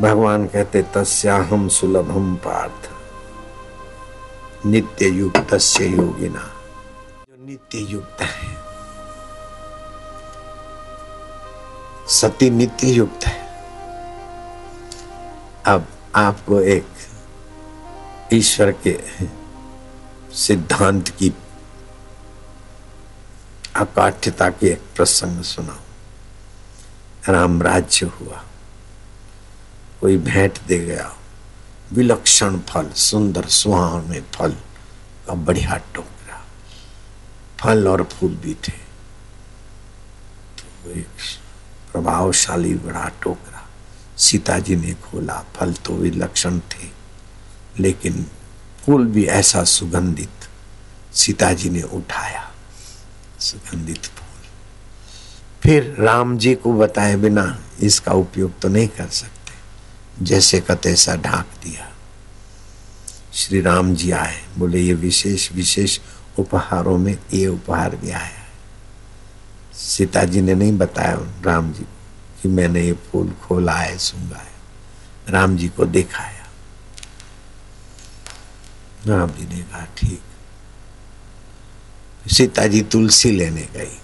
भगवान कहते तस्याहम सुलभम पार्थ। नित्य युक्त योगिना। जो नित्य युक्त है, सती नित्य युक्त है। अब आपको एक ईश्वर के सिद्धांत की अकाठ्यता के एक प्रसंग सुनाओ राम राज्य हुआ। कोई भेंट दे गया। विलक्षण फल, सुंदर सुहावने फल का बढ़िया टोकरा फल और फूल भी थे। तो एक प्रभावशाली बड़ा टोकरा सीता जी ने खोला। फल तो विलक्षण थे, लेकिन फूल भी ऐसा सुगंधित। सीता जी ने उठाया सुगंधित फूल। फिर राम जी को बताए बिना इसका उपयोग तो नहीं कर सकते जैसे का तैसा ढाक दिया। श्री राम जी आए, बोले, ये विशेष विशेष उपहारों में ये उपहार भी आया है। सीता जी ने नहीं बताया राम जी कि मैंने ये फूल खोला है सूँगा है। राम जी को दिखाया। राम जी ने कहा, ठीक। सीता जी तुलसी लेने गई।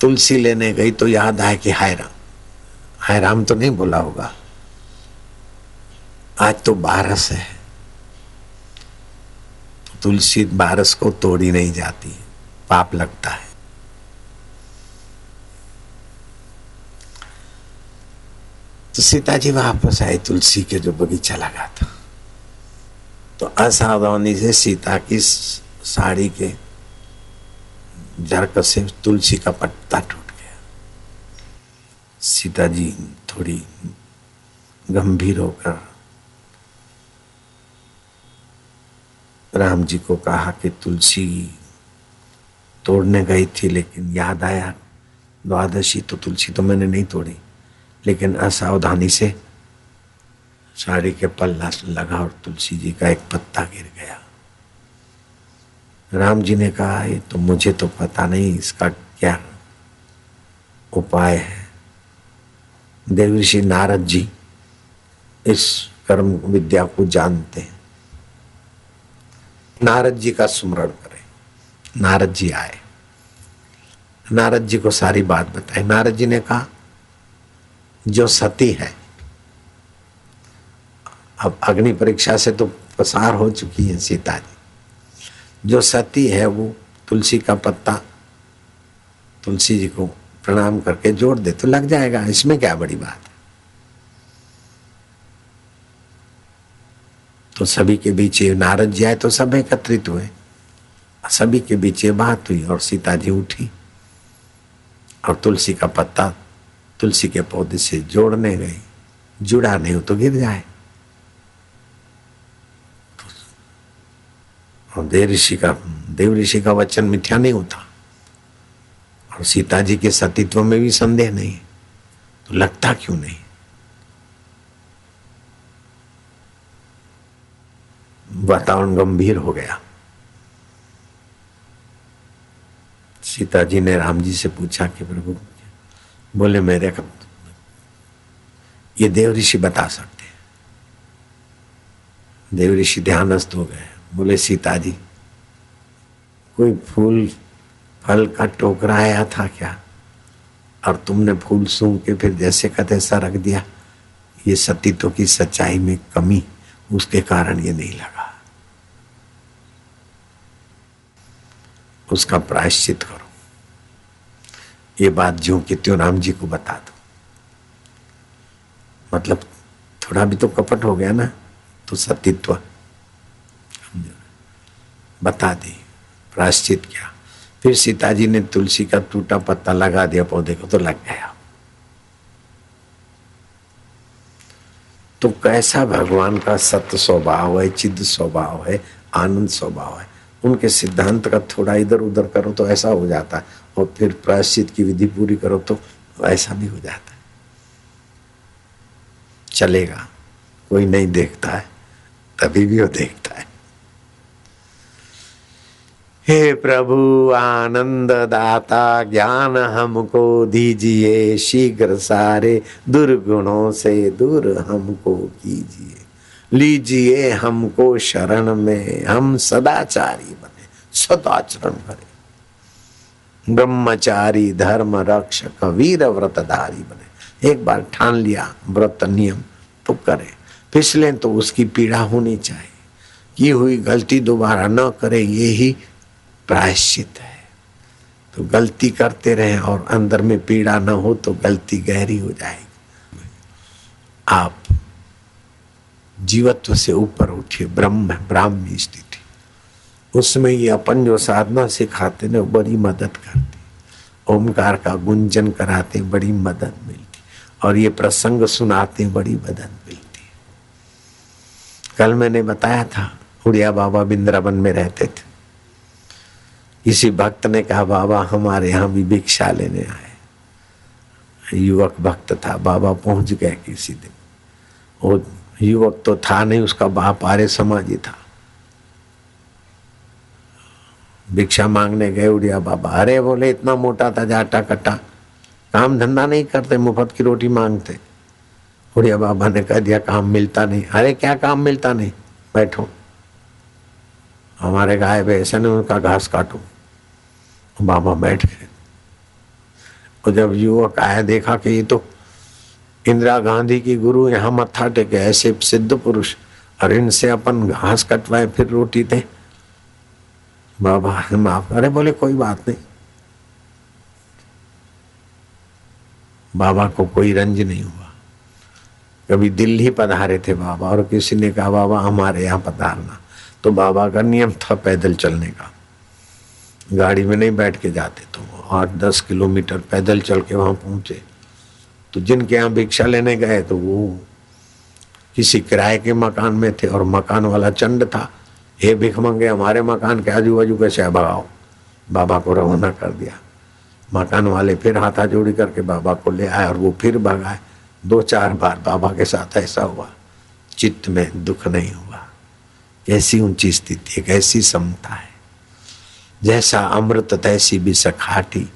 तुलसी लेने गई तो याद आया कि हाय राम। हाय राम तो नहीं बोला होगा। आज तो बारस है। तुलसी बारस को तोड़ी नहीं जाती, पाप लगता है। तो सीता जी वापस आई तुलसी के जो बगीचा लगा था। तो असावधानी से सीता की साड़ी के जरक से तुलसी का पत्ता टूट गया। सीता जी थोड़ी गंभीर होकर राम जी को कहा कि तुलसी तोड़ने गई थी, लेकिन याद आया, द्वादशी तो तुलसी तो मैंने नहीं तोड़ी, लेकिन असावधानी से साड़ी के पल्ला लगा और तुलसी जी का एक पत्ता गिर गया। राम जी ने कहा, ये तो मुझे तो पता नहीं इसका क्या उपाय है। देव ऋषि नारद जी इस कर्म विद्या को जानते हैं। नारद जी का स्मरण करें। नारद जी आए। नारद जी को सारी बात बताई। नारद जी ने कहा, जो सती है, अब अग्नि परीक्षा से तो पसार हो चुकी है सीता जी। जो सती है वो तुलसी का पत्ता, तुलसी जी को प्रणाम करके जोड़ दे तो लग जाएगा। इसमें क्या बड़ी बात है तो सभी के बीच नारद जी आए तो सब एकत्रित हुए। सभी के बीच ये बात हुई और सीता जी उठी और तुलसी का पत्ता तुलसी के पौधे से जोड़ने गई। जुड़ा नहीं हो तो गिर जाए। और देव ऋषि का, देव ऋषि का वचन मिथ्या नहीं होता। और सीता जी के सतीत्व में भी संदेह नहीं। तो लगता क्यों नहीं? वातावरण गंभीर हो गया। सीता जी ने राम जी से पूछा कि प्रभु, बोले मेरे कब ये देव ऋषि बता सकते हैं। देव ऋषि ध्यानस्थ हो गए। बोले सीता जी कोई फूल, फल का टोकरा आया था क्या? और तुमने फूल सूंघ के फिर जैसे का तैसा रख दिया? ये सतीत्व की सच्चाई में कमी, उसके कारण ये नहीं लगा। उसका प्रायश्चित करो। ये बात जो कि त्यों राम जी को बता दो। मतलब थोड़ा भी तो कपट हो गया ना तो सतीत्व। बता दी, प्रायश्चित किया? फिर सीता जी ने तुलसी का टूटा पत्ता लगा दिया, पौधे को तो लग गया। तो कैसा भगवान का सत्य स्वभाव है चिद स्वभाव है, आनंद स्वभाव है? उनके सिद्धांत का थोड़ा इधर उधर करो तो ऐसा हो जाता है। और फिर प्रायश्चित की विधि पूरी करो तो ऐसा भी हो जाता है। चलेगा। कोई नहीं देखता है, तभी भी वो देखता है। हे प्रभु, आनंद दाता, ज्ञान हमको दीजिए, शीघ्र सारे दुर्गुणों से दूर हमको कीजिए। लीजिए हमको शरण में, हम सदाचारी बने, सदाचरण करें ब्रह्मचारी धर्म रक्षक वीर व्रतधारी बने। एक बार ठान लिया, व्रत नियम तो करें। फिसले तो उसकी पीड़ा होनी चाहिए। की हुई गलती दोबारा न करे, ये ही प्रायश्चित है। तो गलती करते रहे और अंदर में पीड़ा न हो तो गलती गहरी हो जाएगी। आप जीवत्व से ऊपर उठिए, ब्रह्म ब्राह्मी स्थिति। उसमें ये अपन जो साधना सिखाते ना बड़ी मदद करती ओमकार का गुंजन कराते बड़ी मदद मिलती और ये प्रसंग सुनाते बड़ी मदद मिलती कल मैंने बताया था, उड़िया बाबा बिंद्रावन में रहते थे। किसी भक्त ने कहा, बाबा, हमारे यहाँ भी भिक्षा लेने आए युवक भक्त था, बाबा पहुँच गए किसी दिन। वो युवक तो था नहीं, उसका बाप आर्य समाजी था। भिक्षा मांगने गए, उड़िया बाबा। अरे बोले, इतना मोटा था, जाटा कट्टा काम धंधा नहीं करते, मुफ़्त की रोटी मांगते। उड़िया बाबा ने कह दिया, काम मिलता नहीं। अरे क्या काम मिलता नहीं? बैठो। हमारे गाय भैंस ने उनका घास काटो। बाबा बैठ गए। और जब युवक आया, देखा कि ये तो इंदिरा गांधी की गुरु यहाँ मत्था टेके, ऐसे सिद्ध पुरुष। और इनसे अपन घास कटवाए, फिर रोटी दे। बाबा माफ़ करे बोले, कोई बात नहीं। बाबा को कोई रंज नहीं हुआ। कभी दिल्ली पधारे थे बाबा, और किसी ने कहा, बाबा, हमारे यहाँ पधारना। तो बाबा का नियम था पैदल चलने का। गाड़ी में नहीं बैठ के जाते तो आठ दस किलोमीटर पैदल चल के वहाँ पहुँचे। तो जिनके यहाँ भिक्षा लेने गए तो वो किसी किराए के मकान में थे और मकान वाला चंड था। हे भिख मंगे हमारे मकान के आजू बाजू कैसे भगाओ। बाबा को रवाना कर दिया। मकान वाले फिर हाथा जोड़ी करके बाबा को ले आए और वो फिर भगाए। दो चार बार बाबा के साथ ऐसा हुआ। चित्त में दुख नहीं हुआ। कैसी ऊँची स्थिति एक ऐसी समता है। जैसा अमृत तैसी भी सखाटी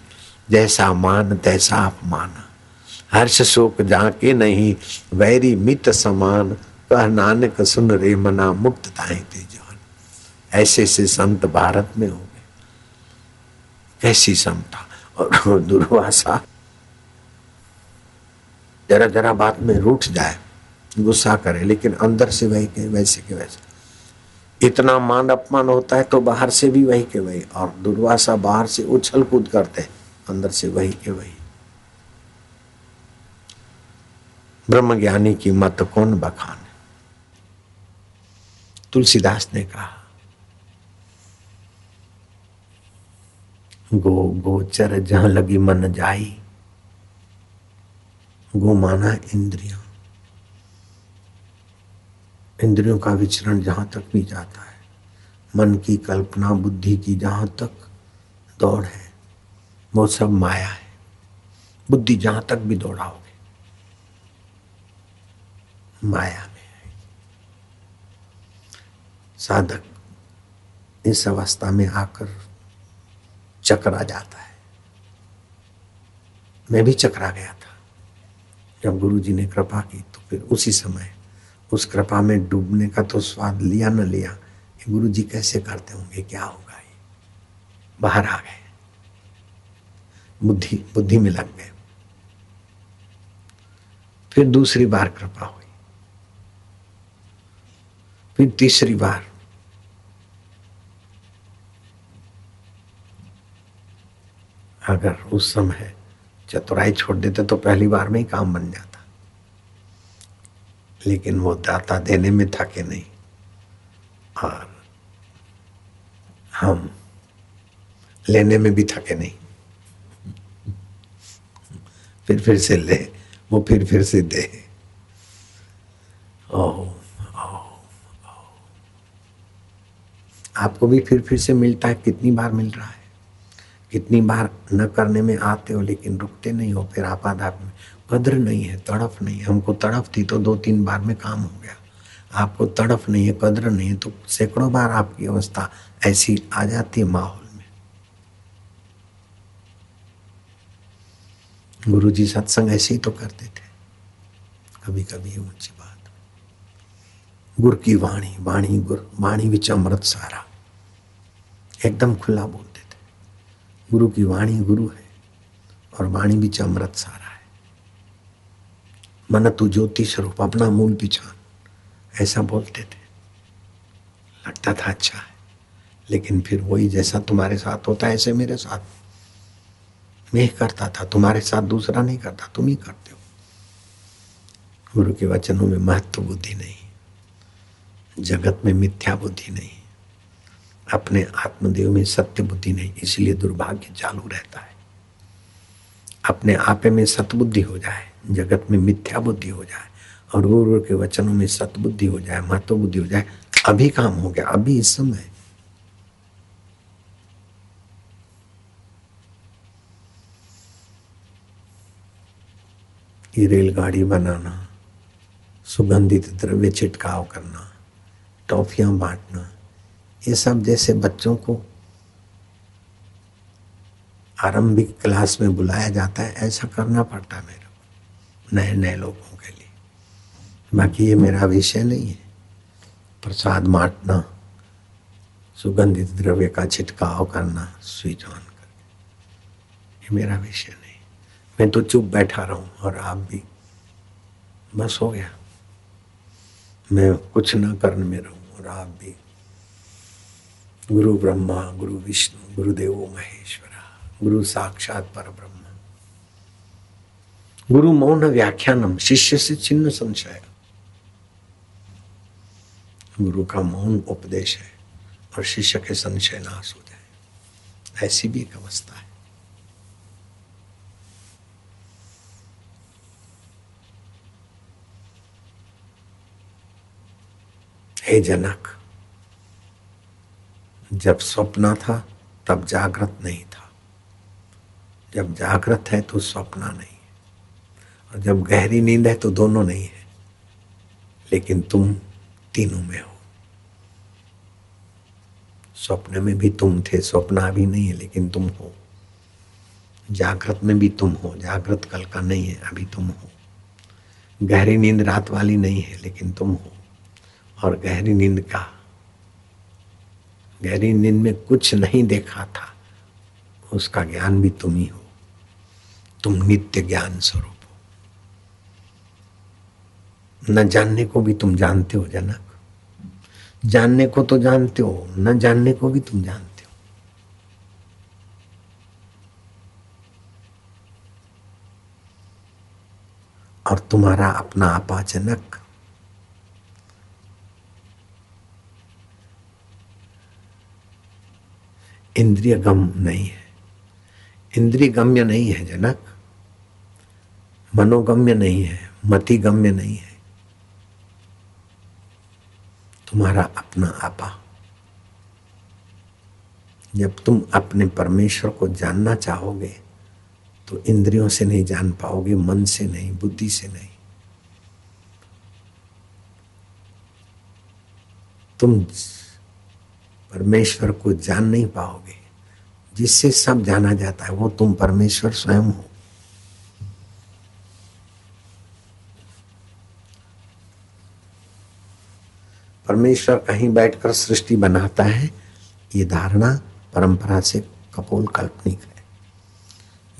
जैसा मान तैसा अपमान। हर्ष शोक जाके नहीं, वैरी मित समान, कह नानक सुन रे मना मुक्त ताए ते जान। ऐसे से संत भारत में हो गए। कैसी समता और दुर्वासा। जरा जरा बात में रूठ जाए, गुस्सा करे, लेकिन अंदर से वही के वैसे के वैसे। इतना मान अपमान होता है तो बाहर से भी वही के वही, और दुर्वासा बाहर से उछल कूद करते अंदर से वही के वही। ब्रह्म ज्ञानी की मत कौन बखान? तुलसीदास ने कहा, गो, गोचर जहाँ लगी मन जाई, गो माना इंद्रिया। इंद्रियों का विचरण जहाँ तक भी जाता है, मन की कल्पना, बुद्धि की जहाँ तक दौड़ है, वो सब माया है। बुद्धि जहाँ तक भी दौड़ाओगे माया में साधक इस अवस्था में आकर चकरा जाता है। मैं भी चकरा गया था। जब गुरु जी ने कृपा की तो फिर उसी समय उस कृपा में डूबने का तो स्वाद लिया न लिया गुरु जी कैसे करते होंगे, क्या होगा ये? बाहर आ गए। बुद्धि बुद्धि में लग गए। फिर दूसरी बार कृपा हुई। फिर तीसरी बार। अगर उस समय चतुराई छोड़ देते तो पहली बार में ही काम बन जाता। लेकिन वो दाता देने में थके नहीं। और हम लेने में भी थके नहीं। फिर फिर से ले वो फिर फिर से दे। ओ, आपको भी फिर फिर से मिलता है, कितनी बार मिल रहा है। कितनी बार न करने में आते हो, लेकिन रुकते नहीं हो, फिर आप आपाधाप में। कद्र नहीं है तड़फ नहीं है। हमको तड़फ थी तो दो तीन बार में काम हो गया। आपको तड़फ नहीं है, कद्र नहीं है तो सैकड़ों बार आपकी अवस्था ऐसी आ जाती है माहौल में। गुरु जी सत्संग ऐसे ही तो करते थे। कभी कभी ऊँची बात। गुर की वाणी वाणी गुर, वाणी विच अमृत सारा एकदम खुला बोलते थे। गुरु की वाणी गुरु है और वाणी भी अमृत सारा है। मन तू ज्योति स्वरूप, अपना मूल पिछान ऐसा बोलते थे। लगता था अच्छा है, लेकिन फिर वही जैसा तुम्हारे साथ होता है, ऐसे मेरे साथ। मैं करता था, तुम्हारे साथ दूसरा नहीं करता, तुम ही करते हो। गुरु के वचनों में महत्व बुद्धि नहीं, जगत में मिथ्या बुद्धि नहीं अपने आत्मदेव में सत्य बुद्धि नहीं, इसलिए दुर्भाग्य चालू रहता है। अपने आपे में सतबुद्धि हो जाए, जगत में मिथ्या बुद्धि हो जाए, और गुरु के वचनों में सतबुद्धि हो जाए महत्व बुद्धि हो जाए, अभी काम हो गया, अभी इस समय। ये रेलगाड़ी बनाना, सुगंधित द्रव्य छिटकाव करना, टॉफियाँ बांटना ये सब जैसे बच्चों को आरंभिक क्लास में बुलाया जाता है, ऐसा करना पड़ता है मेरे को नए नए लोगों के लिए। बाकी ये मेरा विषय नहीं है। प्रसाद बांटना, सुगंधित द्रव्य का छिटकाव करना, स्विच ऑन करके। ये मेरा विषय नहीं। मैं तो चुप बैठा रहूँ और आप भी। बस हो गया। मैं कुछ ना करने में रहूँ और आप भी। गुरु ब्रह्मा, गुरु विष्णु गुरुदेव महेश्वरा, गुरु साक्षात पर ब्रह्म गुरु मौन व्याख्यानम, शिष्य से चिन्ह संशय। गुरु का मौन उपदेश है और शिष्य के संशय नाश हो जाए। ऐसी भी एक अवस्था है। हे जनक जब स्वप्न था, तब जागृत नहीं था। जब जागृत है तो स्वप्न नहीं है। और जब गहरी नींद है तो दोनों नहीं है। लेकिन तुम तीनों में हो। स्वप्न में भी तुम थे, स्वप्न अभी नहीं है, लेकिन तुम हो। जागृत में भी तुम हो, जागृत कल का नहीं है, अभी तुम हो। गहरी नींद रात वाली नहीं है, लेकिन तुम हो। और गहरी नींद का गहरी नींद में कुछ नहीं देखा था। उसका ज्ञान भी तुम ही हो। तुम नित्य ज्ञान स्वरूप हो। न जानने को भी तुम जानते हो जनक। जानने को तो जानते हो, न जानने को भी तुम जानते हो। और तुम्हारा अपना आपा जनक इंद्रिय गम नहीं है। इंद्रिय गम्य नहीं है जनक। मनोगम्य नहीं है मति गम्य नहीं है। तुम्हारा अपना आपा। जब तुम अपने परमेश्वर को जानना चाहोगे तो इंद्रियों से नहीं जान पाओगे, मन से नहीं, बुद्धि से नहीं। तुम परमेश्वर को जान नहीं पाओगे। जिससे सब जाना जाता है, वो तुम परमेश्वर स्वयं हो। परमेश्वर कहीं बैठकर सृष्टि बनाता है, ये धारणा परंपरा से कपोल काल्पनिक है।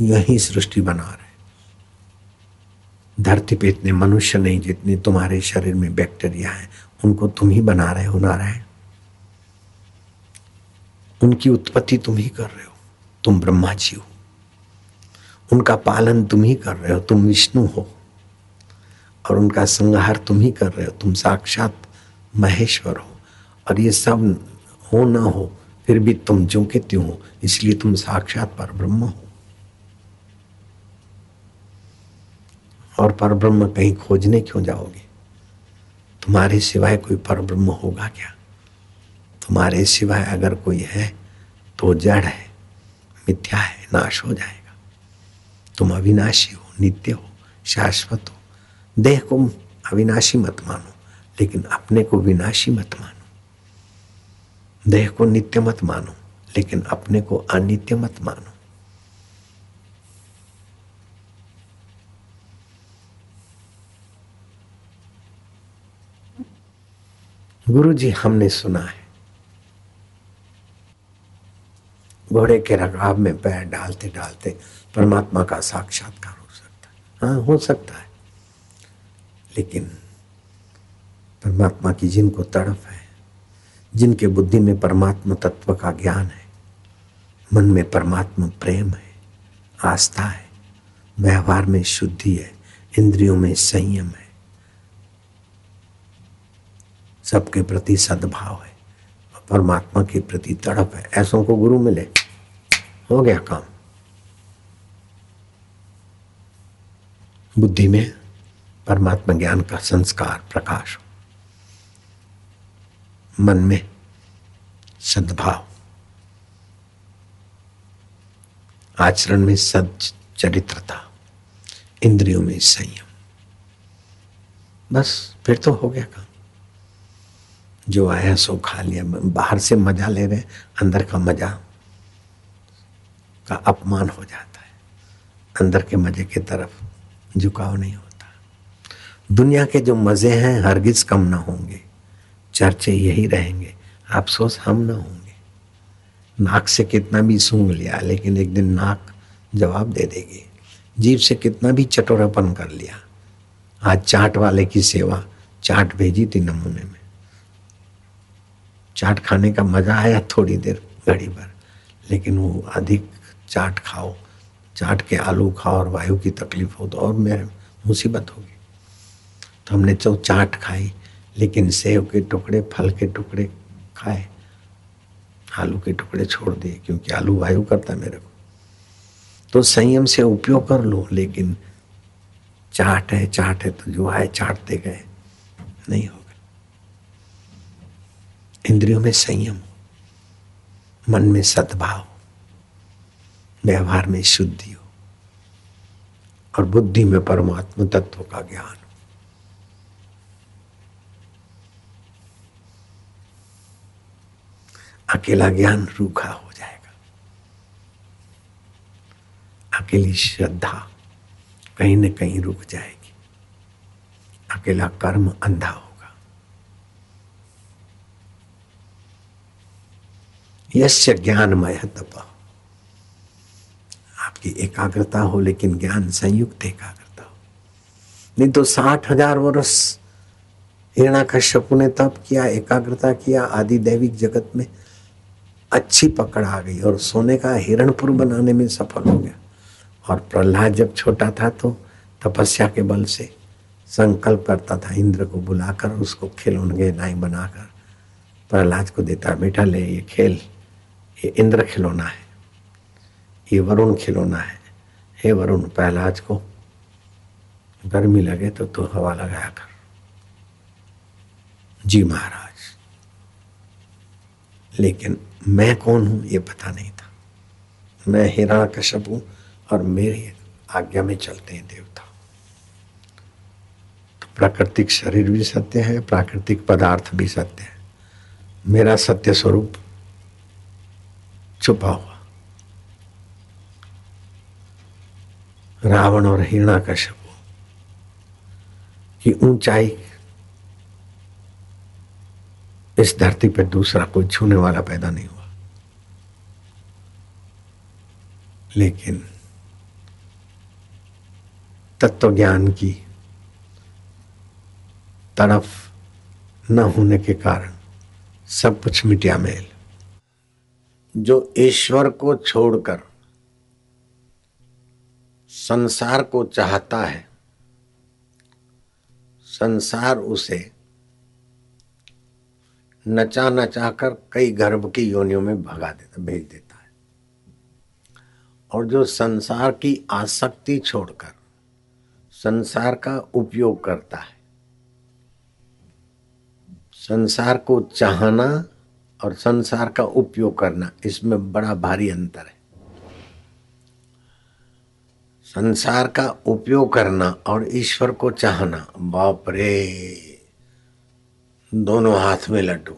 यही सृष्टि बना रहे धरती पे इतने मनुष्य नहीं जितने तुम्हारे शरीर में बैक्टीरिया है, उनको तुम ही बना रहे हो, नारायण। उनकी उत्पत्ति तुम ही कर रहे हो। तुम ब्रह्मा जी हो। उनका पालन तुम ही कर रहे हो। तुम विष्णु हो। और उनका संहार तुम ही कर रहे हो। तुम साक्षात महेश्वर हो। और ये सब हो ना हो, फिर भी तुम जो के त्यों हो। इसलिए तुम साक्षात पर ब्रह्म हो। और पर ब्रह्म कहीं खोजने क्यों जाओगे? तुम्हारे सिवाय कोई पर ब्रह्म होगा क्या? तुम्हारे सिवाय अगर कोई है तो जड़ है, मिथ्या है, नाश हो जाएगा। तुम अविनाशी हो, नित्य हो, शाश्वत हो। देह को अविनाशी मत मानो, लेकिन अपने को विनाशी मत मानो। देह को नित्य मत मानो, लेकिन अपने को अनित्य मत मानो। गुरु जी हमने सुना है घोड़े के रकाब में पैर डालते डालते परमात्मा का साक्षात्कार हो सकता है। हाँ हो सकता है। लेकिन परमात्मा की जिनको तड़प है, जिनके बुद्धि में परमात्मा तत्व का ज्ञान है, मन में परमात्मा प्रेम है, आस्था है, व्यवहार में शुद्धि है, इंद्रियों में संयम है, सबके प्रति सद्भाव है, परमात्मा के प्रति तड़प है, ऐसों को गुरु मिले। हो गया काम। बुद्धि में परमात्मा ज्ञान का संस्कार, प्रकाश। मन में सद्भाव। आचरण में सद चरित्रता। इंद्रियों में संयम। बस, फिर तो हो गया काम। जो आया सो खा लिया। बाहर से मज़ा ले रहे अंदर का मज़ा। का अपमान हो जाता है। अंदर के मज़े की तरफ़ झुकाव नहीं होता। दुनिया के जो मज़े हैं हरगिज कम ना होंगे। चर्चे यही रहेंगे। अफसोस हम ना होंगे। नाक से कितना भी सूंघ लिया, लेकिन एक दिन नाक जवाब दे देगी। जीव से कितना भी चटोरापन कर लिया। आज चाट वाले की सेवा चाट भेजी थी नमूने में। चाट खाने का मज़ा आया थोड़ी देर घड़ी भर, लेकिन वो अधिक चाट खाओ, चाट के आलू खाओ और वायु की तकलीफ़ हो तो और मेरे मुसीबत होगी। तो हमने तो चाट खाई, लेकिन सेब के टुकड़े, फल के टुकड़े खाए, आलू के टुकड़े छोड़ दिए, क्योंकि आलू वायु करता मेरे को। तो संयम से उपयोग कर लो, लेकिन चाट है चाट है तो जो आए चाटते गए, नहीं होगा इंद्रियों में संयम, मन में सद्भाव व्यवहार में शुद्धि हो और बुद्धि में परमात्मा तत्व का ज्ञान हो। अकेला ज्ञान रूखा हो जाएगा। अकेली श्रद्धा कहीं न कहीं रुक जाएगी। अकेला कर्म अंधा होगा। यश ज्ञानमय तप। आपकी एकाग्रता हो, लेकिन ज्ञान संयुक्त एकाग्रता हो। नहीं तो साठ हज़ार वर्ष हिरणा कश्यपु ने तप किया, एकाग्रता किया, आदि दैविक जगत में अच्छी पकड़ आ गई और सोने का हिरणपुर बनाने में सफल हो गया। और प्रहलाद जब छोटा था तो तपस्या के बल से संकल्प करता था, इंद्र को बुलाकर उसको खिलौने नाई बनाकर, प्रहलाद को देता, बेटा ले, ये खेल, ये इंद्र खिलौना है। ये वरुण खिलौना है। हे वरुण, पहलाज को गर्मी लगे तो तू हवा लगाया कर। जी महाराज। लेकिन मैं कौन हूँ ये पता नहीं था। मैं हिरण कश्यप हूँ और मेरी आज्ञा में चलते हैं देवता। तो प्राकृतिक शरीर भी सत्य है, प्राकृतिक पदार्थ भी सत्य है। मेरा सत्य स्वरूप छुपा हुआ रावण और हिरणा कश्यप की ऊंचाई इस धरती पर दूसरा कोई छूने वाला पैदा नहीं हुआ। लेकिन तत्व ज्ञान की तरफ़ न होने के कारण सब कुछ मिटिया मेल। जो ईश्वर को छोड़कर संसार को चाहता है। संसार उसे नचा नचा कर कई गर्भ की योनियों में भगा देता, भेज देता है। और जो संसार की आसक्ति छोड़कर संसार का उपयोग करता है, संसार को चाहना और संसार का उपयोग करना, इसमें बड़ा भारी अंतर है। संसार का उपयोग करना और ईश्वर को चाहना। बाप रे। दोनों हाथ में लड्डू।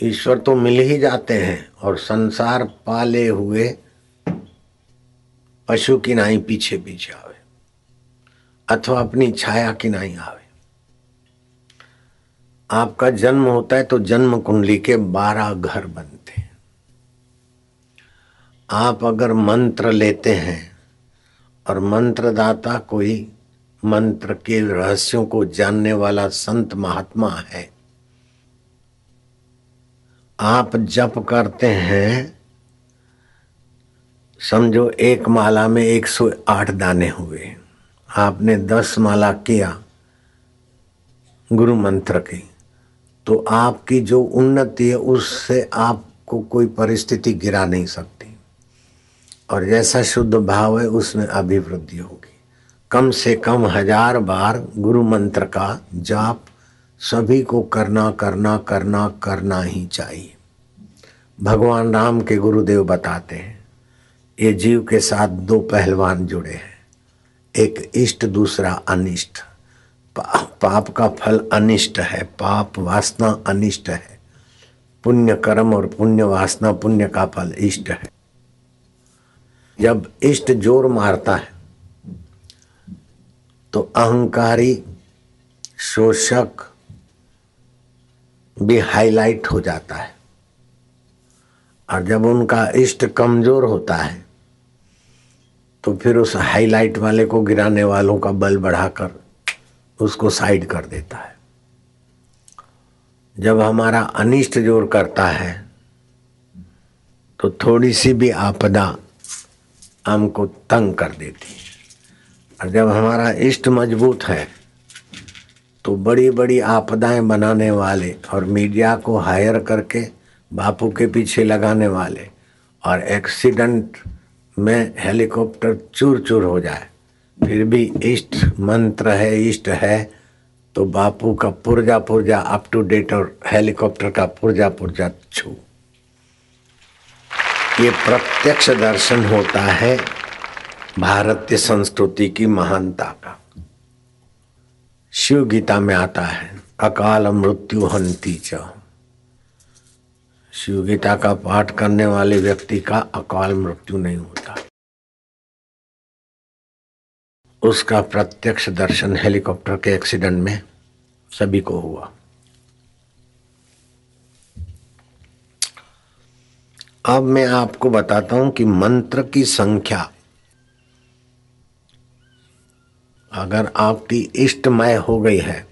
ईश्वर तो मिल ही जाते हैं और संसार पाले हुए पशु की नाई पीछे पीछे आवे, अथवा अपनी छाया की नाई आवे। आपका जन्म होता है तो जन्म कुंडली के बारह घर बनते हैं। आप अगर मंत्र लेते हैं और मंत्रदाता कोई मंत्र के रहस्यों को जानने वाला संत महात्मा है, आप जप करते हैं, समझो एक माला में एक सौ आठ दाने हुए। आपने दस माला किया गुरु मंत्र की तो आपकी जो उन्नति है, उससे आपको कोई परिस्थिति गिरा नहीं सकती। और जैसा शुद्ध भाव है उसमें अभिवृद्धि होगी। कम से कम हज़ार बार गुरु मंत्र का जाप सभी को करना करना करना करना ही चाहिए। भगवान राम के गुरुदेव बताते हैं ये जीव के साथ दो पहलवान जुड़े हैं। एक इष्ट दूसरा अनिष्ट। पा, पाप का फल अनिष्ट है पाप वासना अनिष्ट है। पुण्य कर्म और पुण्य वासना पुण्य का फल इष्ट है। जब इष्ट ज़ोर मारता है तो अहंकारी शोषक भी हाईलाइट हो जाता है। और जब उनका इष्ट कमज़ोर होता है तो फिर उस हाईलाइट वाले को गिराने वालों का बल बढ़ाकर उसको साइड कर देता है। जब हमारा अनिष्ट ज़ोर करता है तो थोड़ी सी भी आपदा हमको तंग कर देती है। और जब हमारा इष्ट मज़बूत है तो बड़ी बड़ी आपदाएँ बनाने वाले और मीडिया को हायर करके बापू के पीछे लगाने वाले और एक्सीडेंट में हेलीकॉप्टर चूर चूर हो जाए, फिर भी इष्ट मंत्र है, इष्ट है तो बापू का पुर्जा पुर्जा अप टू डेट और हेलीकॉप्टर का पुर्जा पुर्जा छू। ये प्रत्यक्ष दर्शन होता है भारतीय संस्कृति की महानता का। शिव गीता में आता है, अकाल मृत्यु हंती च। शिव गीता का पाठ करने वाले व्यक्ति का अकाल मृत्यु नहीं होता। उसका प्रत्यक्ष दर्शन हेलीकॉप्टर के एक्सीडेंट में सभी को हुआ। अब मैं आपको बताता हूँ कि मंत्र की संख्या। अगर आपकी इष्टमय हो गई है,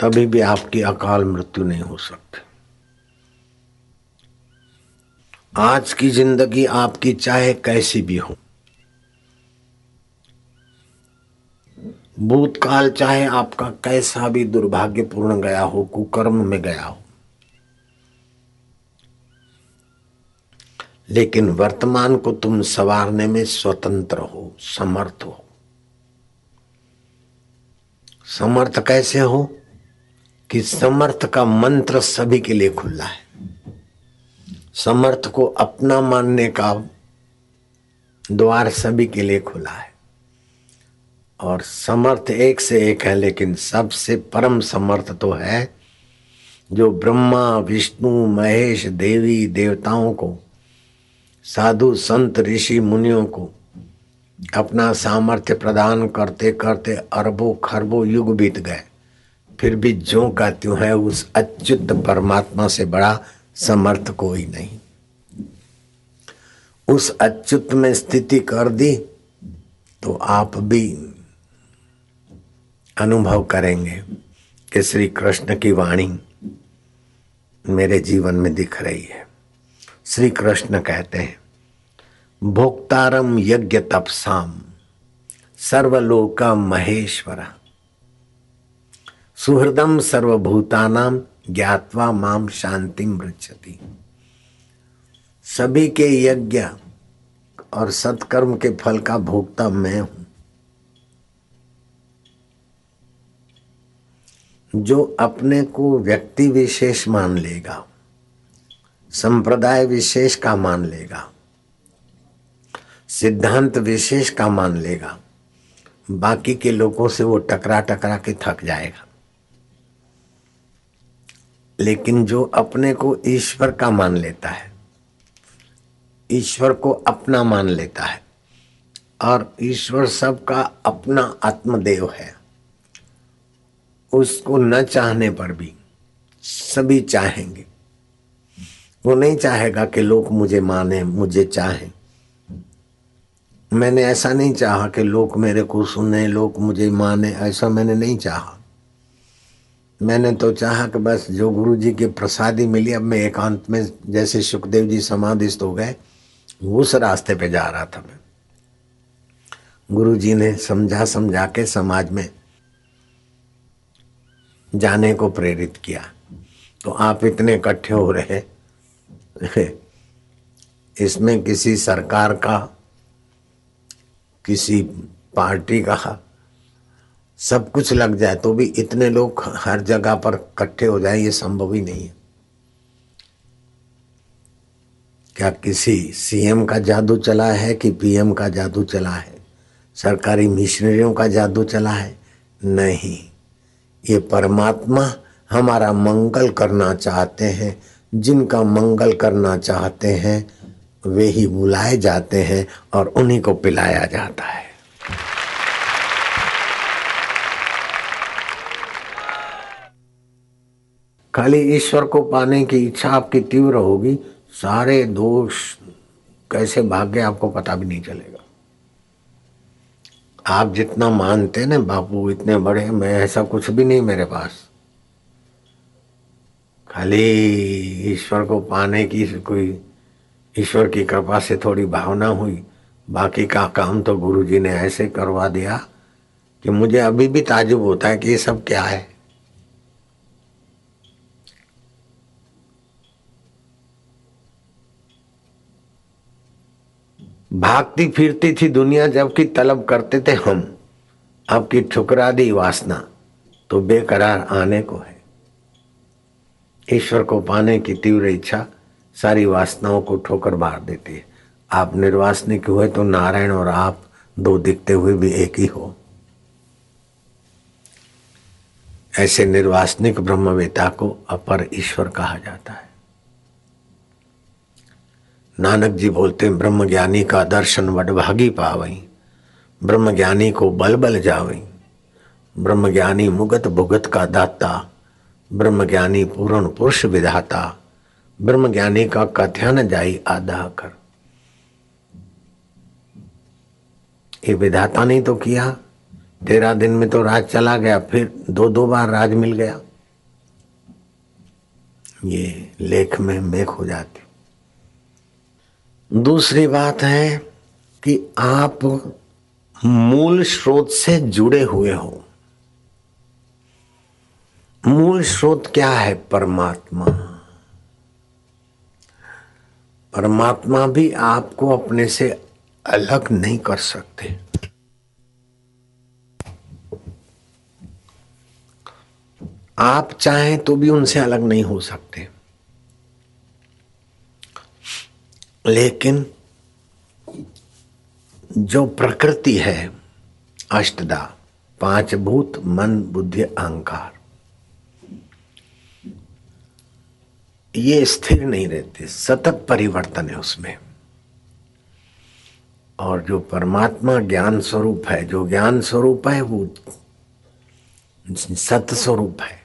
तभी भी आपकी अकाल मृत्यु नहीं हो सकती। आज की ज़िंदगी आपकी चाहे कैसी भी हो। भूतकाल चाहे आपका कैसा भी दुर्भाग्यपूर्ण गया हो, कुकर्म में गया हो लेकिन वर्तमान को तुम संवारने में स्वतंत्र हो, समर्थ हो। समर्थ कैसे हो? कि समर्थ का मंत्र सभी के लिए खुला है। समर्थ को अपना मानने का द्वार सभी के लिए खुला है। और समर्थ एक से एक है, लेकिन सबसे परम समर्थ तो है जो ब्रह्मा, विष्णु, महेश, देवी, देवताओं को साधु संत ऋषि मुनियों को अपना सामर्थ्य प्रदान करते करते अरबों खरबों युग बीत गए। फिर भी जो का त्यों है उस अच्युत परमात्मा से बड़ा समर्थ कोई नहीं। उस अच्युत में स्थिति कर दी तो आप भी अनुभव करेंगे कि श्री कृष्ण की वाणी मेरे जीवन में दिख रही है। श्री कृष्ण कहते हैं भोक्तारम यज्ञ तपसाम, सर्वलोक महेश्वर। सुहृदम सर्वभूतानाम ज्ञातवा माम शांति मृक्षति सभी के यज्ञ और सत्कर्म के फल का भोक्ता मैं हूँ। जो अपने को व्यक्ति विशेष मान लेगा संप्रदाय विशेष का मान लेगा। सिद्धांत विशेष का मान लेगा। बाकी के लोगों से वो टकरा टकरा के थक जाएगा। लेकिन जो अपने को ईश्वर का मान लेता है, ईश्वर को अपना मान लेता है, और ईश्वर सबका अपना आत्मदेव है, उसको न चाहने पर भी सभी चाहेंगे। वो नहीं चाहेगा कि लोग मुझे माने, मुझे चाहें। मैंने ऐसा नहीं चाहा कि लोग मेरे को सुने, लोग मुझे माने, ऐसा मैंने नहीं चाहा। मैंने तो चाहा कि बस जो गुरु जी की प्रसादी मिली, अब मैं एकांत में जैसे सुखदेव जी समाधिस्थ हो गए, उस रास्ते पे जा रहा था मैं। गुरु जी ने समझा समझा के समाज में जाने को प्रेरित किया। तो आप इतने इकट्ठे हो रहे इसमें किसी सरकार का, किसी पार्टी का सब कुछ लग जाए तो भी इतने लोग हर जगह पर इकट्ठे हो जाए, ये संभव ही नहीं है। क्या किसी सीएम का जादू चला है कि पीएम का जादू चला है? सरकारी मिशनरियों का जादू चला है? नहीं। ये परमात्मा हमारा मंगल करना चाहते हैं जिनका मंगल करना चाहते हैं, वे ही बुलाए जाते हैं और उन्हीं को पिलाया जाता है। खाली ईश्वर को पाने की इच्छा आपकी तीव्र होगी, सारे दोष कैसे भाग्य आपको पता भी नहीं चलेगा। आप जितना मानते ना, बापू इतने बड़े मैं ऐसा कुछ भी नहीं मेरे पास। खाली ईश्वर को पाने की कोई ईश्वर की कृपा से थोड़ी भावना हुई। बाकी का काम तो गुरु जी ने ऐसे करवा दिया कि मुझे अभी भी ताजुब होता है कि ये सब क्या है। भागती फिरती थी दुनिया जबकि तलब करते थे हम। अब की ठुकरा दी वासना तो बेकरार आने को है। ईश्वर को पाने की तीव्र इच्छा सारी वासनाओं को ठोकर मार देती है। आप निर्वासनिक हुए तो नारायण और आप दो दिखते हुए भी एक ही हो। ऐसे निर्वासनिक ब्रह्मवेता को अपर ईश्वर कहा जाता है। नानक जी बोलते हैं ब्रह्म ज्ञानी का दर्शन वडभागी पावई ब्रह्म ज्ञानी को बल बल जावई ब्रह्म ज्ञानी मुगत भुगत का दाता ब्रह्म ज्ञानी पूर्ण पुरुष विधाता। ब्रह्म ज्ञानी का कथ्यान जाई आधा कर। ये विधाता नहीं तो किया। तेरह दिन में तो राज चला गया, फिर दो दो बार राज मिल गया। ये लेख में मेख हो जाती। दूसरी बात है कि आप मूल स्रोत से जुड़े हुए हो। मूल स्रोत क्या है परमात्मा? परमात्मा भी आपको अपने से अलग नहीं कर सकते। आप चाहें तो भी उनसे अलग नहीं हो सकते। लेकिन जो प्रकृति है, अष्टदा, पाँच भूत, मन, बुद्धि, अहंकार ये स्थिर नहीं रहते, सतत परिवर्तन है उसमें। और जो परमात्मा ज्ञान स्वरूप है, जो ज्ञान स्वरूप है, वो सत्य स्वरूप है।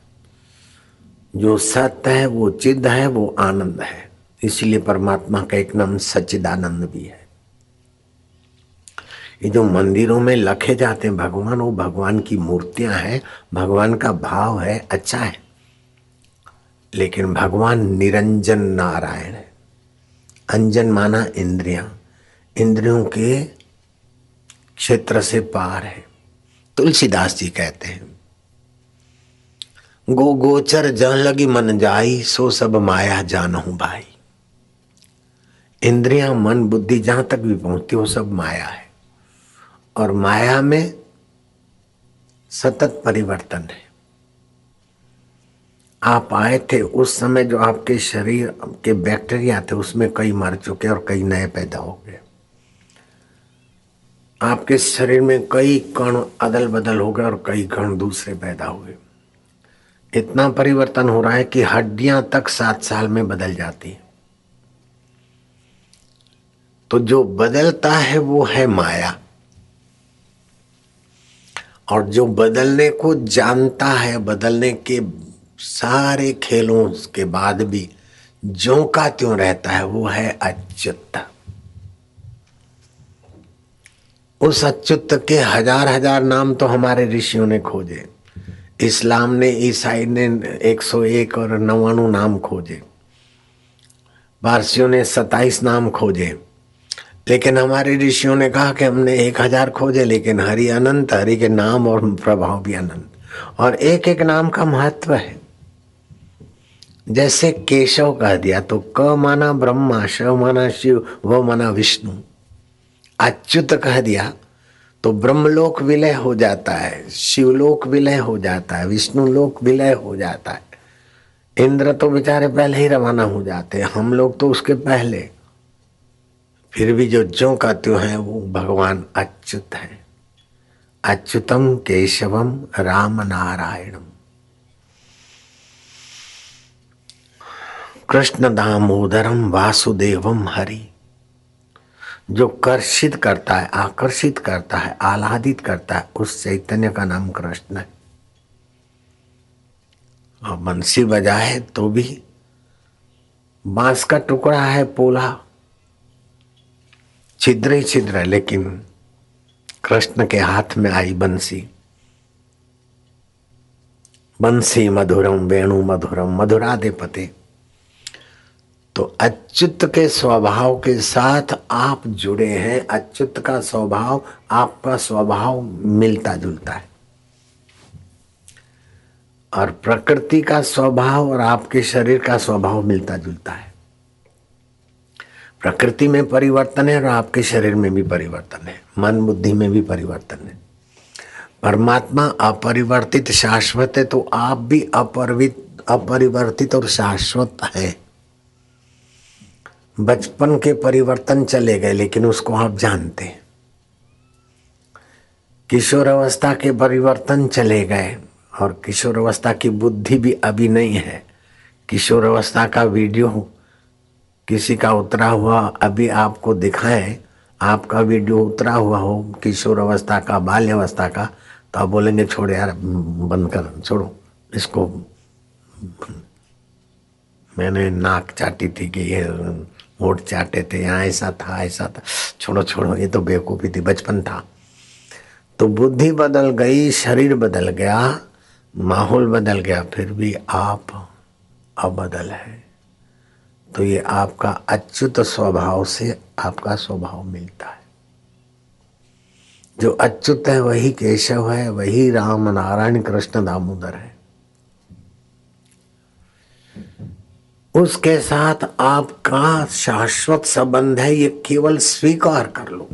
जो सत्य है, वो चिद है, वो आनंद है। इसलिए परमात्मा का एक नाम सच्चिदानंद भी है। ये जो मंदिरों में लखे जाते हैं, भगवान, वो भगवान की मूर्तियाँ हैं, भगवान का भाव है अच्छा है। लेकिन भगवान निरंजन नारायण है। अंजन माना इंद्रिया। इंद्रियों के क्षेत्र से पार है। तुलसीदास जी कहते हैं, गो गोचर जन लगी मन जाई, सो सब माया जानू भाई। इंद्रियाँ, मन, बुद्धि जहाँ तक भी पहुँचती, वो सब माया है। और माया में सतत परिवर्तन है। आप आए थे उस समय जो आपके शरीर के बैक्टीरिया थे, उसमें कई मर चुके और कई नए पैदा हो गए। आपके शरीर में कई कण अदल बदल हो गए और कई कण दूसरे पैदा हुए इतना परिवर्तन हो रहा है कि हड्डियाँ तक सात साल में बदल जाती है। तो जो बदलता है वो है माया। और जो बदलने को जानता है, बदलने के सारे खेलों के बाद भी जो का त्यों रहता है, वो है अच्युत। उस अच्युत के हज़ार हज़ार नाम तो हमारे ऋषियों ने खोजे। इस्लाम ने, ईसाई ने 101 और नवाणु नाम खोजे। पारसियों ने 27 नाम खोजे। लेकिन हमारे ऋषियों ने कहा कि हमने एक हज़ार खोजे, लेकिन हरि अनंत, हरि के नाम और प्रभाव भी अनंत। और एक एक नाम का महत्व है। जैसे केशव कह दिया तो क माना ब्रह्मा शिव माना शिव, व माना विष्णु। अच्युत कह दिया तो ब्रह्मलोक विलय हो जाता है, शिवलोक विलय हो जाता है विष्णु लोक विलय हो जाता है। इंद्र तो बेचारे पहले ही रवाना हो जाते हैं, हम लोग तो उसके पहले। फिर भी जो जो का त्यों है, वो भगवान अच्युत है। अच्युतम केशवम राम नारायणम। कृष्ण दामोदरम वासुदेवम हरि। जो कर्षित करता है, आकर्षित करता है, आह्लादित करता है, उस चैतन्य का नाम कृष्ण है। और बंसी बजाए तो भी बाँस का टुकड़ा है, पोला। छिद्र ही छिद्र है लेकिन कृष्ण के हाथ में आई बंसी। बंसी मधुरम, वेणु मधुरम मधुरा दे पते तो अच्युत के स्वभाव के साथ आप जुड़े हैं। अच्युत का स्वभाव, आपका स्वभाव मिलता जुलता है। और प्रकृति का स्वभाव और आपके शरीर का स्वभाव मिलता जुलता है। प्रकृति में परिवर्तन है और आपके शरीर में भी परिवर्तन है। मन बुद्धि में भी परिवर्तन है। परमात्मा अपरिवर्तित, शाश्वत है तो आप भी अपरिवित अपरिवर्तित और शाश्वत है। बचपन के परिवर्तन चले गए, लेकिन उसको आप जानते किशोर अवस्था के परिवर्तन चले गए, और किशोर अवस्था की बुद्धि भी अभी नहीं है। किशोर अवस्था का वीडियो, किसी का उतरा हुआ अभी आपको दिखाए। आपका वीडियो उतरा हुआ हो, किशोर अवस्था का, बाल्य अवस्था का तो आप बोलेंगे, छोड़ यार, बंद कर, छोड़ो। इसको मैंने नाक चाटी थी कि ये होठ चाटे थे, यहाँ ऐसा था ऐसा था। छोड़ो छोड़ो, ये तो बेवकूफ़ी थी, बचपन था। तो बुद्धि बदल गई, शरीर बदल गया, माहौल बदल गया, फिर भी आप अबदल है। तो ये आपका अच्युत स्वभाव से आपका स्वभाव मिलता है। जो अच्युत है, वही केशव है, वही राम नारायण कृष्ण दामोदर है। उसके साथ आपका शाश्वत संबंध है, ये केवल स्वीकार कर लो।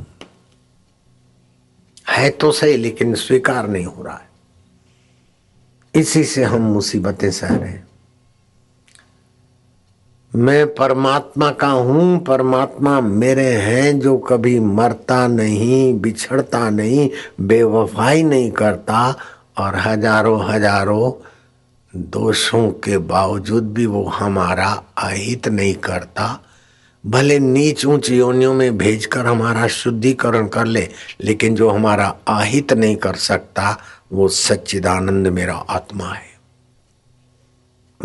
है तो सही, लेकिन स्वीकार नहीं हो रहा है। इसी से हम मुसीबतें सह रहे हैं। मैं परमात्मा का हूँ, परमात्मा मेरे हैं, जो कभी मरता नहीं, बिछड़ता नहीं, बेवफाई नहीं करता, और हज़ारों हज़ारों दोषों के बावजूद भी वो हमारा अहित नहीं करता। भले नीच ऊंच योनियों में भेजकर हमारा शुद्धिकरण कर ले, लेकिन जो हमारा आहित नहीं कर सकता, वो सच्चिदानंद मेरा आत्मा है।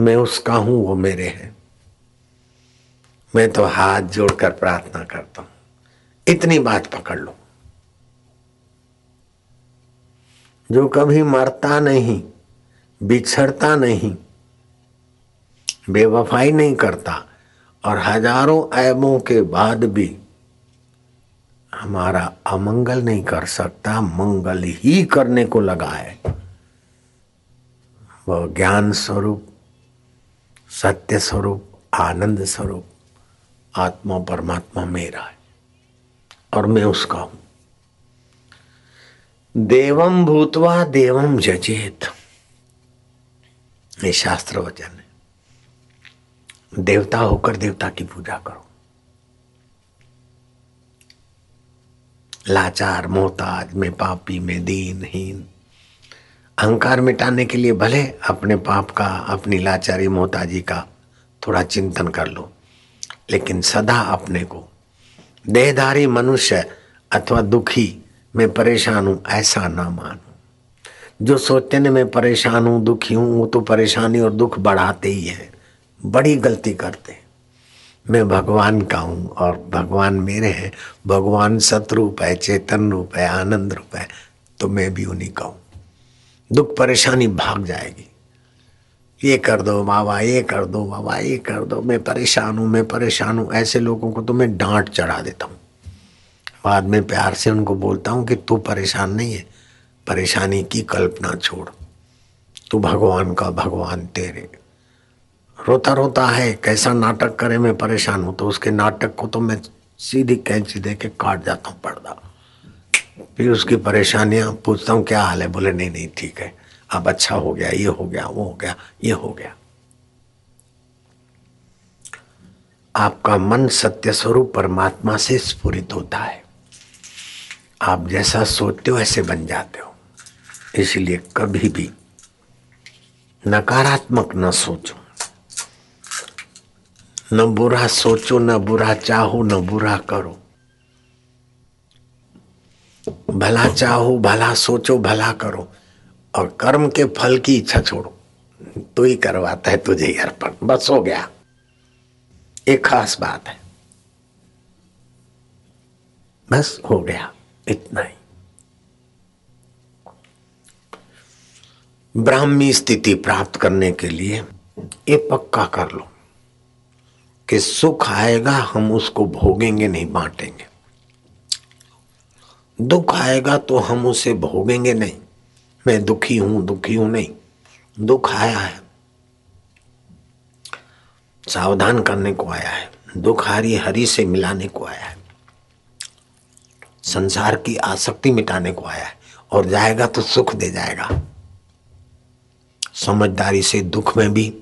मैं उसका हूँ, वो मेरे हैं। मैं तो हाथ जोड़कर प्रार्थना करता हूँ। इतनी बात पकड़ लो। जो कभी मरता नहीं बिछड़ता नहीं, बेवफाई नहीं करता और हज़ारों ऐबों के बाद भी हमारा अमंगल नहीं कर सकता, मंगल ही करने को लगा है। वह ज्ञान स्वरूप, सत्य स्वरूप, आनंद स्वरूप, आत्मा परमात्मा मेरा है और मैं उसका हूँ। देवम भूतवा देवम जजेत। ये शास्त्र वचन है। देवता होकर देवता की पूजा करो। लाचार, मोहताज, में पापी, में दीनहीन अहंकार मिटाने के लिए भले अपने पाप का, अपनी लाचारी, मोहताजी का थोड़ा चिंतन कर लो, लेकिन सदा अपने को। देहधारी मनुष्य अथवा दुखी, में परेशान हूँ, ऐसा ना मानो। जो सोचते न, मैं परेशान हूँ, दुखी हूँ, वो तो परेशानी और दुख बढ़ाते ही है। बड़ी गलती करते मैं भगवान का हूँ और भगवान मेरे हैं। भगवान सतरूप है, चेतन रूप है, आनंद रूप है तो मैं भी उन्हीं का हूँ। दुख परेशानी भाग जाएगी। ये कर दो बाबा, ये कर दो बाबा, ये कर दो। मैं परेशान हूँ, मैं परेशान हूँ। ऐसे लोगों को तो मैं डांट चढ़ा देता हूँ। बाद में प्यार से उनको बोलता हूँ कि तू परेशान नहीं है। परेशानी की कल्पना छोड़। तू भगवान का भगवान तेरे। रोता रोता है, कैसा नाटक करे मैं परेशान हूँ तो उसके नाटक को तो मैं सीधी कैंची दे के काट जाता हूँ पर्दा। फिर उसकी परेशानियाँ पूछता हूँ, क्या हाल है? बोले, नहीं नहीं, ठीक है। अब अच्छा हो गया, ये हो गया, वो हो गया, ये हो गया। आपका मन सत्य स्वरूप परमात्मा से स्फुरित होता है। आप जैसा सोचते हो, ऐसे बन जाते हो। इसलिए कभी भी नकारात्मक न सोचो। न बुरा सोचो, न बुरा चाहो, न बुरा करो। भला चाहो, भला सोचो, भला करो और कर्म के फल की इच्छा छोड़ो। तो ही करवाता है तुझे ही अर्पण। बस हो गया। एक खास बात है। बस हो गया। इतना ही। ब्राह्मी स्थिति प्राप्त करने के लिए ये पक्का कर लो कि सुख आएगा, हम उसको भोगेंगे, नहीं बांटेंगे। दुख आएगा तो हम उसे भोगेंगे नहीं। मैं दुखी हूँ दुखी हूँ नहीं। दुख आया है। सावधान करने को आया है। दुख हारी हरि से मिलाने को आया है। संसार की आसक्ति मिटाने को आया है। और जाएगा तो सुख दे जाएगा। समझदारी से दुख में भी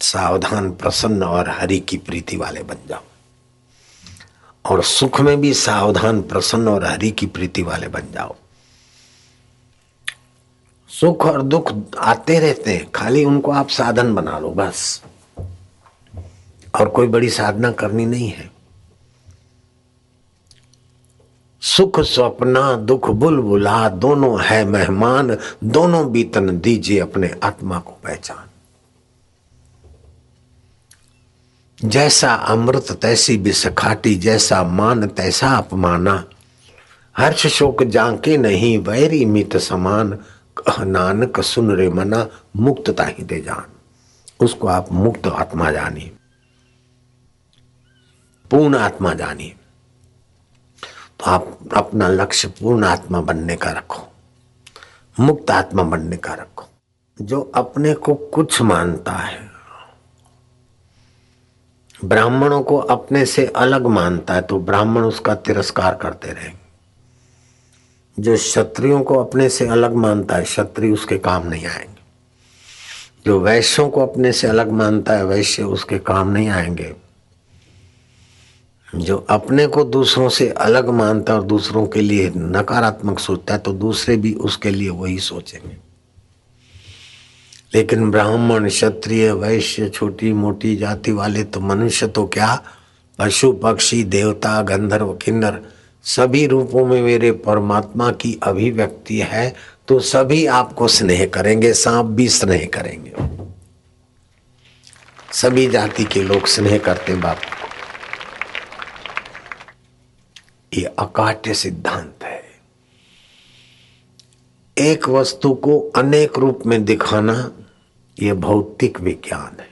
सावधान, प्रसन्न और हरि की प्रीति वाले बन जाओ। और सुख में भी सावधान, प्रसन्न और हरि की प्रीति वाले बन जाओ। सुख और दुख आते रहते हैं, खाली उनको आप साधन बना लो बस। और कोई बड़ी साधना करनी नहीं है। सुख स्वप्ना, दुख बुलबुला, दोनों है मेहमान, दोनों बीतन दीजिए अपने आत्मा को पहचान। जैसा अमृत तैसी बिसखाटी जैसा मान तैसा अपमाना। हर्ष शोक जाके नहीं, वैरी मित समान। नानक सुन रे मना मुक्तता ही दे जान। उसको आप मुक्त आत्मा जानिए। पूर्ण आत्मा जानिए। तो आप अपना लक्ष्य पूर्ण आत्मा बनने का रखो, मुक्त आत्मा बनने का रखो। जो अपने को कुछ मानता है, ब्राह्मणों को अपने से अलग मानता है तो ब्राह्मण उसका तिरस्कार करते रहेंगे। जो क्षत्रियों को अपने से अलग मानता है, क्षत्रिय उसके काम नहीं आएँगे। जो वैश्यों को अपने से अलग मानता है, वैश्य उसके काम नहीं आएँगे। जो अपने को दूसरों से अलग मानता और दूसरों के लिए नकारात्मक सोचता है तो दूसरे भी उसके लिए वही सोचेंगे। लेकिन ब्राह्मण, क्षत्रिय, वैश्य, छोटी, मोटी जाति वाले तो मनुष्य तो क्या? पशु, पक्षी, देवता, गंधर्व, किन्नर, सभी रूपों में मेरे परमात्मा की अभिव्यक्ति है तो सभी आपको स्नेह करेंगे, सांप भी स्नेह करेंगे। सभी जाति के लोग स्नेह करते बापू। ये अकाट्य सिद्धांत है। एक वस्तु को अनेक रूप में दिखाना यह भौतिक विज्ञान है।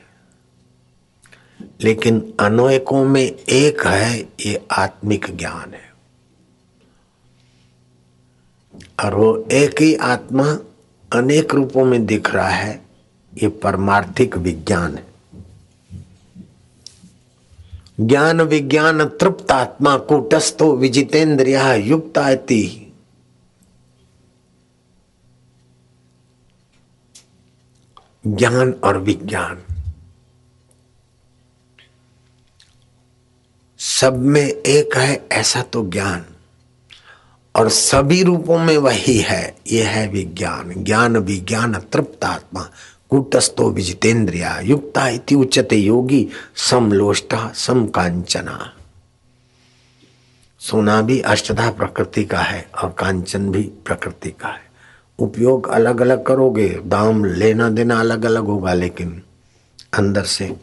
लेकिन अनेकों में एक है ये आत्मिक ज्ञान है। और वो एक ही आत्मा अनेक रूपों में दिख रहा है, ये परमार्थिक विज्ञान है। ज्ञान विज्ञान तृप्त आत्मा कूटस्थो विजितेंद्रिया युक्त ज्ञान और विज्ञान। सब में एक है, ऐसा तो ज्ञान। और सभी रूपों में वही है यह है विज्ञान। ज्ञान, विज्ञान, तृप्त आत्मा। कूटस्थो विजितेंद्रिया युक्ता इति योगी समलोष्टा समकांचना सोना भी अष्टधा प्रकृति का है, और कांचन भी प्रकृति का है। उपयोग अलग अलग करोगे, दाम लेना देना अलग अलग होगा, लेकिन अंदर से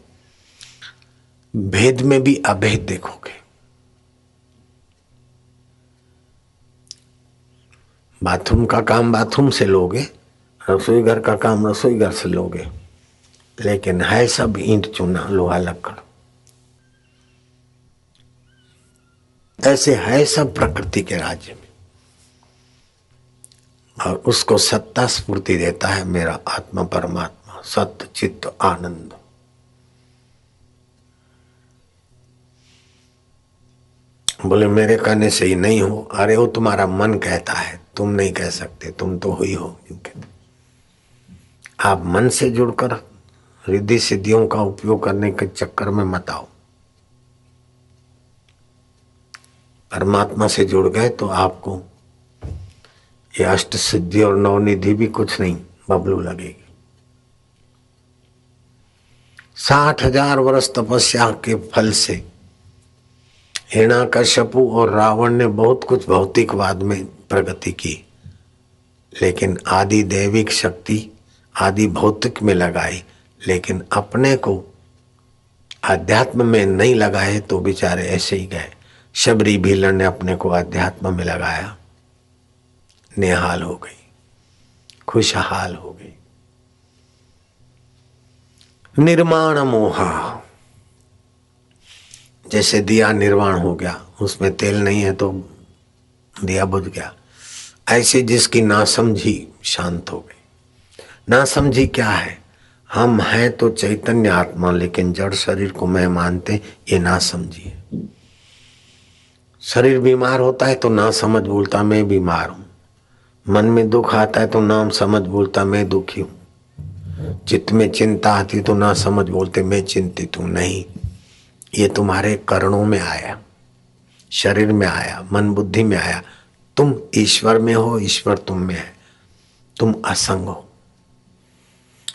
भेद में भी अभेद देखोगे। बाथरूम का काम बाथरूम से लोगे रसोई घर का काम रसोई घर से लोगे। लेकिन है सब ईंट चूना, लोहा लक्कड़। ऐसे है सब प्रकृति के राज्य में। और उसको सत्ता स्फूर्ति देता है मेरा आत्मा परमात्मा, सत्य, चित्त, आनंद। बोले, मेरे कहने से ही नहीं हो। अरे, वो तुम्हारा मन कहता है। तुम नहीं कह सकते, तुम तो हुई हो, क्योंकि आप मन से जुड़कर रिद्धि सिद्धियों का उपयोग करने के चक्कर में मत आओ। परमात्मा से जुड़ गए तो आपको ये अष्ट सिद्धि और नवनिधि भी कुछ नहीं, बबलू लगेगी। साठ हज़ार वर्ष तपस्या के फल से हिरणा कश्यपु और रावण ने बहुत कुछ भौतिकवाद में प्रगति की, लेकिन आदि दैविक शक्ति आदि भौतिक में लगाई, लेकिन अपने को अध्यात्म में नहीं लगाए तो बेचारे ऐसे ही गए। शबरी भीलर ने अपने को अध्यात्म में लगाया। निहाल हो गई, खुशहाल हो गई। निर्माण मोहा। जैसे दिया निर्वाण हो गया, उसमें तेल नहीं है तो दिया बुझ गया। ऐसे जिसकी नासमझी शांत हो गई। नासमझी क्या है? हम हैं तो चैतन्य आत्मा, लेकिन जड़ शरीर को मैं मानते, ये ना समझिए शरीर बीमार होता है तो ना समझ बोलता, मैं बीमार हूँ। मन में दुख आता है तो नाम समझ बोलता, मैं दुखी हूँ। चित्त में चिंता आती तो ना समझ बोलते, मैं चिंतित हूँ। नहीं, ये तुम्हारे कर्णों में आया, शरीर में आया, मन बुद्धि में आया। तुम ईश्वर में हो, ईश्वर तुम में है। तुम असंग हो।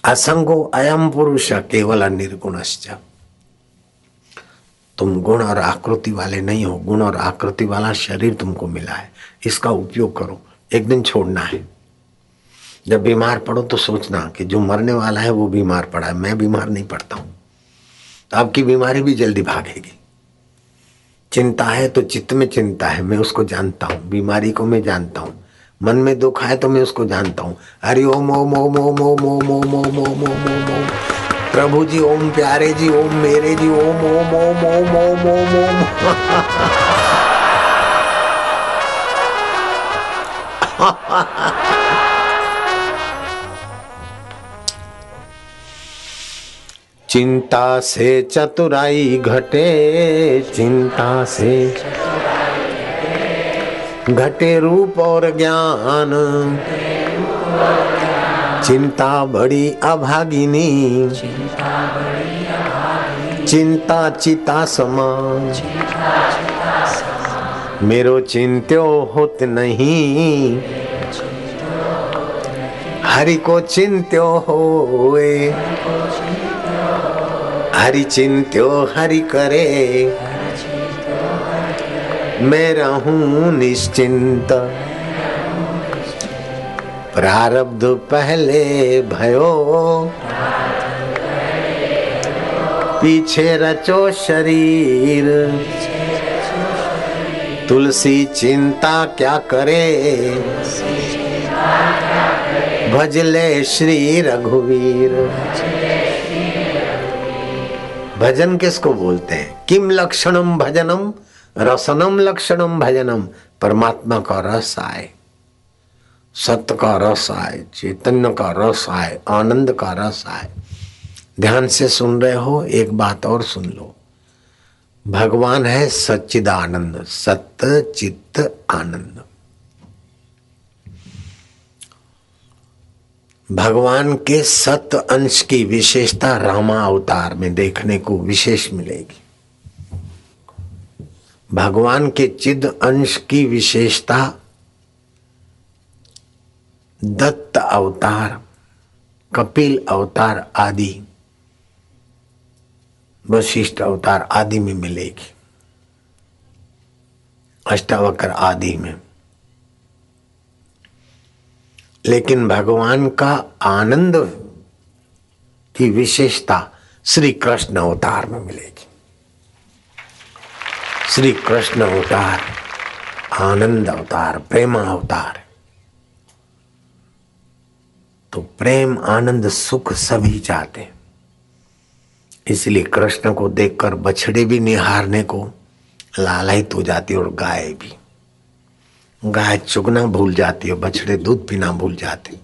असंगो अयम पुरुष केवल निर्गुणश्च। तुम गुण और आकृति वाले नहीं हो, गुण और आकृति वाला शरीर तुमको मिला है। इसका उपयोग करो, एक दिन छोड़ना है। जब बीमार पड़ो तो सोचना कि जो मरने वाला है वो बीमार पड़ा है, मैं बीमार नहीं पड़ता हूँ। तो आपकी बीमारी भी जल्दी भागेगी। चिंता है तो चित्त में चिंता है, मैं उसको जानता हूँ, बीमारी को मैं जानता हूँ। मन में दुख है तो मैं उसको जानता हूँ हरि ओम ओम ओम ओम ओम ओम ओम ओम ओम ओम ओम ओम प्रभु जी ओम प्यारे जी ओम मेरे जी ओम ओम ओम ओम ओम ओम ओम चिंता से चतुराई घटे चिंता से घटे रूप और ज्ञान। चिंता बड़ी अभागिनी। चिंता चिता समान मेरो चिंत्यो होत नहीं। हरि को चिंत्यो होए। हरि चिंत्यो हरि करे। मैं रहूँ निश्चिंत। प्रारब्ध पहले भयो। पीछे रचो शरीर। तुलसी चिंता क्या करे? भजले श्री रघुवीर। भजन किसको बोलते हैं? किम लक्षणम भजनम? रसनम, लक्षणम, भजनम, परमात्मा का रस आए सत्य का रस आए, चैतन्य का रस आए, आनंद का रस आए। ध्यान से सुन रहे हो, एक बात और सुन लो। भगवान है सच्चिद आनंद सत्य, चित्त, आनंद। भगवान के सत्य अंश की विशेषता रामा अवतार में देखने को विशेष मिलेगी। भगवान के चिद अंश की विशेषता, दत्त अवतार, कपिल अवतार आदि, वशिष्ठ अवतार आदि में मिलेगी। अष्टावकर आदि में। लेकिन भगवान का आनंद की विशेषता श्री कृष्ण अवतार में मिलेगी। श्री कृष्ण अवतार, आनंद अवतार, प्रेम अवतार। तो प्रेम, आनंद, सुख सभी चाहते इसलिए कृष्ण को देखकर बछड़े भी निहारने को लालयित हो जाती और गाय भी। गाय चुगना भूल जाती है, बछड़े दूध पीना भूल जाते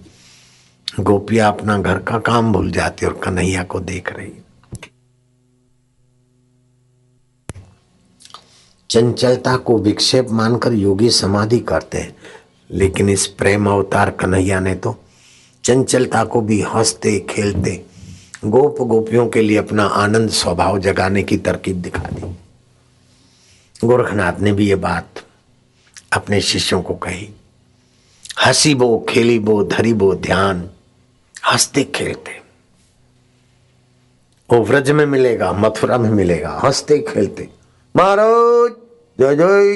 गोपिया अपना घर का काम भूल जाती और कन्हैया को देख रही चंचलता को विक्षेप मानकर योगी समाधि करते हैं। लेकिन इस प्रेम अवतार कन्हैया ने तो चंचलता को भी हँसते, खेलते, गोप गोपियों के लिए अपना आनंद स्वभाव जगाने की तरकीब दिखा दी। गोरखनाथ ने भी ये बात अपने शिष्यों को कही। हसी बो, खेली बो, धरी बो, ध्यान, हँसते, खेलते। वो व्रज में मिलेगा, मथुरा में मिलेगा, हँसते, खेलते। महाराज, जय जय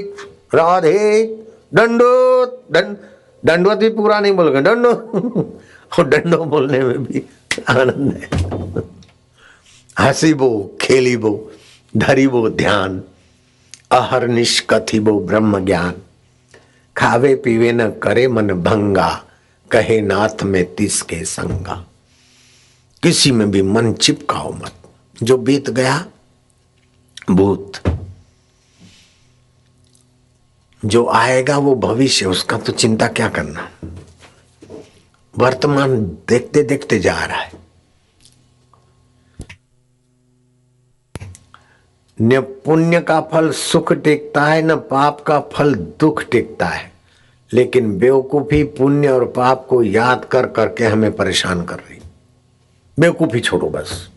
राधे। डंडो दंड दंडवत भी पूरा नहीं बोलोगे डंडो और डंडो बोलने में भी आनंद है। हसी बो, खेली बो, धरी बो ध्यान, अहर निष्कथी बो ब्रह्म ज्ञान। खावे पीवे न करे मन भंगा, कहे नाथ में तिस के संगा। किसी में भी मन चिपकाओ मत। जो बीत गया, भूत जो आएगा वो भविष्य उसका तो चिंता क्या करना? वर्तमान देखते देखते जा रहा है। न पुण्य का फल सुख टिकता है, न पाप का फल दुख टिकता है। लेकिन बेवकूफ़ी पुण्य और पाप को याद कर करके हमें परेशान कर रही। बेवकूफ़ी छोड़ो बस।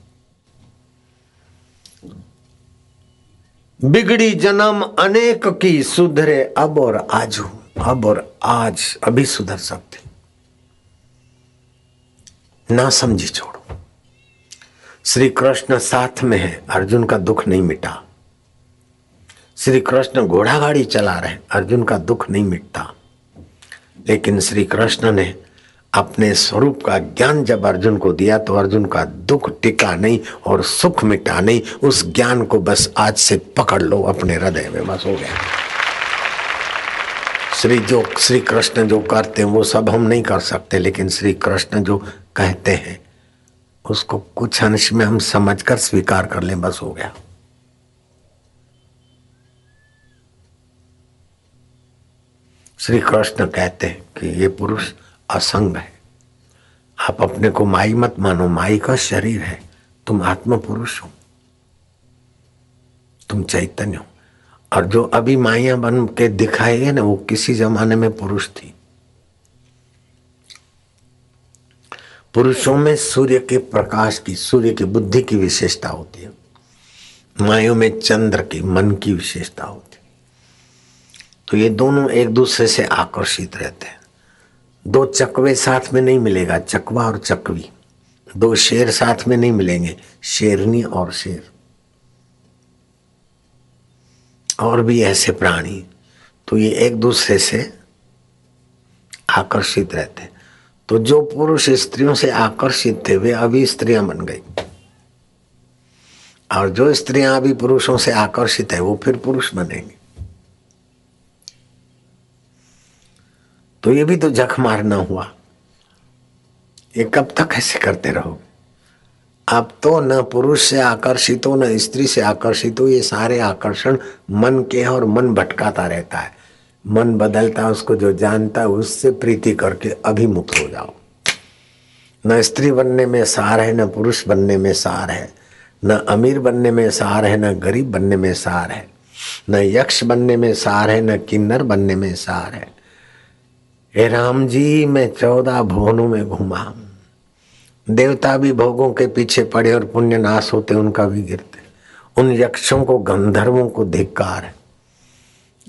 बिगड़ी जन्म अनेक की सुधरे, अब और आज अब और आज अभी सुधर सकते। ना समझी छोड़ो। श्री कृष्ण साथ में है, अर्जुन का दुख नहीं मिटा। श्री कृष्ण घोड़ा गाड़ी चला रहे, अर्जुन का दुख नहीं मिटता। लेकिन श्री कृष्ण ने अपने स्वरूप का ज्ञान जब अर्जुन को दिया तो अर्जुन का दुख टिका नहीं और सुख मिटा नहीं। उस ज्ञान को बस आज से पकड़ लो, अपने हृदय में बस हो गया। श्री जो, श्री कृष्ण जो करते हैं, वो सब हम नहीं कर सकते, लेकिन श्री कृष्ण जो कहते हैं, उसको कुछ अंश में हम समझकर स्वीकार कर लें, बस हो गया। श्री कृष्ण कहते हैं कि ये पुरुष असंग है। आप अपने को माई मत मानो, माई का शरीर है। तुम आत्म पुरुष हो। तुम चैतन्य हो। और जो अभी माइया बन के दिखाई है ना, वो किसी जमाने में पुरुष थी। पुरुषों में सूर्य के प्रकाश की, सूर्य की बुद्धि की विशेषता होती है। मायों में चंद्र की, मन की विशेषता होती है। तो ये दोनों एक दूसरे से आकर्षित रहते हैं। दो चकवे साथ में नहीं मिलेगा, चकवा और चकवी। दो शेर साथ में नहीं मिलेंगे, शेरनी और शेर। और भी ऐसे प्राणी तो ये एक दूसरे से आकर्षित रहते। तो जो पुरुष स्त्रियों से आकर्षित थे, वे अभी स्त्रियाँ बन गई। और जो स्त्रियाँ अभी पुरुषों से आकर्षित है, वो फिर पुरुष बनेंगे। तो ये भी तो जख मारना हुआ। ये कब तक ऐसे करते रहोगे अब तो न पुरुष से आकर्षित हो, न स्त्री से आकर्षित हो, ये सारे आकर्षण मन के हैं और मन भटकाता रहता है। मन बदलता है, उसको जो जानता है, उससे प्रीति करके अभिमुख हो जाओ। न स्त्री बनने में सार है, न पुरुष बनने में सार है। न अमीर बनने में सार है, न गरीब बनने में सार है। न यक्ष बनने में सार है, न किन्नर बनने में सार है। हे राम जी, मैं चौदह भुवनों में घूमा। देवता भी भोगों के पीछे पड़े और पुण्य नाश होते उनका भी गिरते। उन यक्षों को, गंधर्वों को धिक्कार है।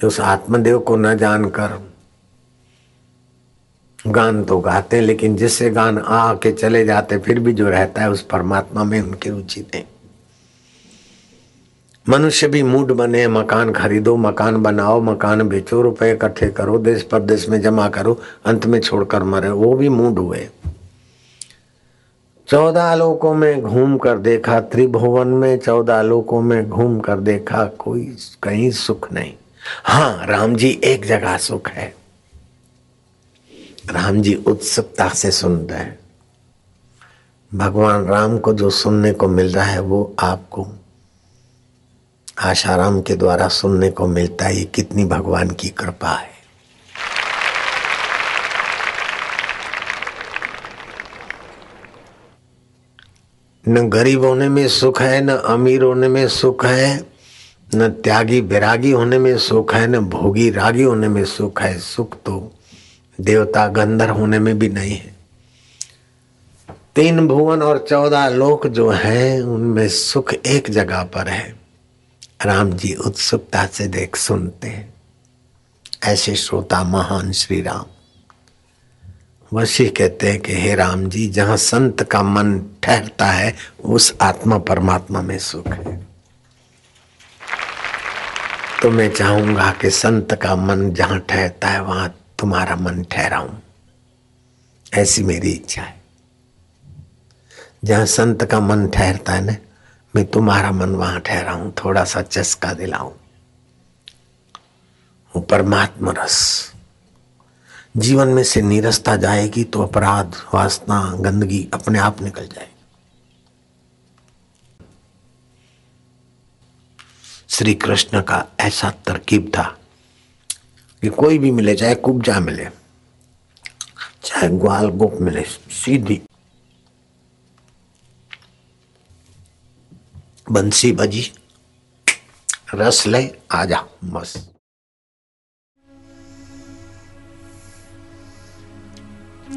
उस आत्मदेव को न जानकर गान तो गाते, लेकिन जिससे गान आ के चले जाते, फिर भी जो रहता है, उस परमात्मा में उनकी रुचि नहीं। मनुष्य भी मूड बने, मकान खरीदो, मकान बनाओ, मकान बेचो, रुपए इकट्ठे करो, देश परदेश में जमा करो, अंत में छोड़कर मरे, वो भी मूड हुए। चौदह लोकों में घूम कर देखा, त्रिभुवन में चौदह लोकों में घूम कर देखा, कोई, कहीं सुख नहीं। हाँ राम जी एक जगह सुख है। राम जी उत्सुकता से सुन रहे भगवान राम को जो सुनने को मिल रहा है, वो आपको आशाराम के द्वारा सुनने को मिलता है कितनी भगवान की कृपा है। न गरीब होने में सुख है, न अमीर होने में सुख है, न त्यागी बैरागी होने में सुख है, न भोगी रागी होने में सुख है। सुख तो देवता गंधर होने में भी नहीं है। तीन भुवन और चौदह लोक जो है, उनमें सुख एक जगह पर है। राम जी उत्सुकता से देख सुनते हैं। ऐसे श्रोता महान श्री राम वशी कहते हैं कि, हे राम जी जहाँ संत का मन ठहरता है, उस आत्मा परमात्मा में सुख है। तो मैं चाहूँगा कि संत का मन जहाँ ठहरता है, वहाँ तुम्हारा मन ठहराऊं। ऐसी मेरी इच्छा है। जहाँ संत का मन ठहरता है ना मैं तुम्हारा मन वहाँ ठहराऊं थोड़ा सा चस्का दिलाऊं। वो परमात्मा रस। जीवन में से नीरसता जाएगी तो अपराध, वासना, गंदगी अपने आप निकल जाएगी। श्री कृष्ण का ऐसा तरकीब था कि कोई भी मिले, चाहे कुब्जा मिले, चाहे ग्वाल गोप मिले, सीधी बंसी बजी रस ले, आजा, बस।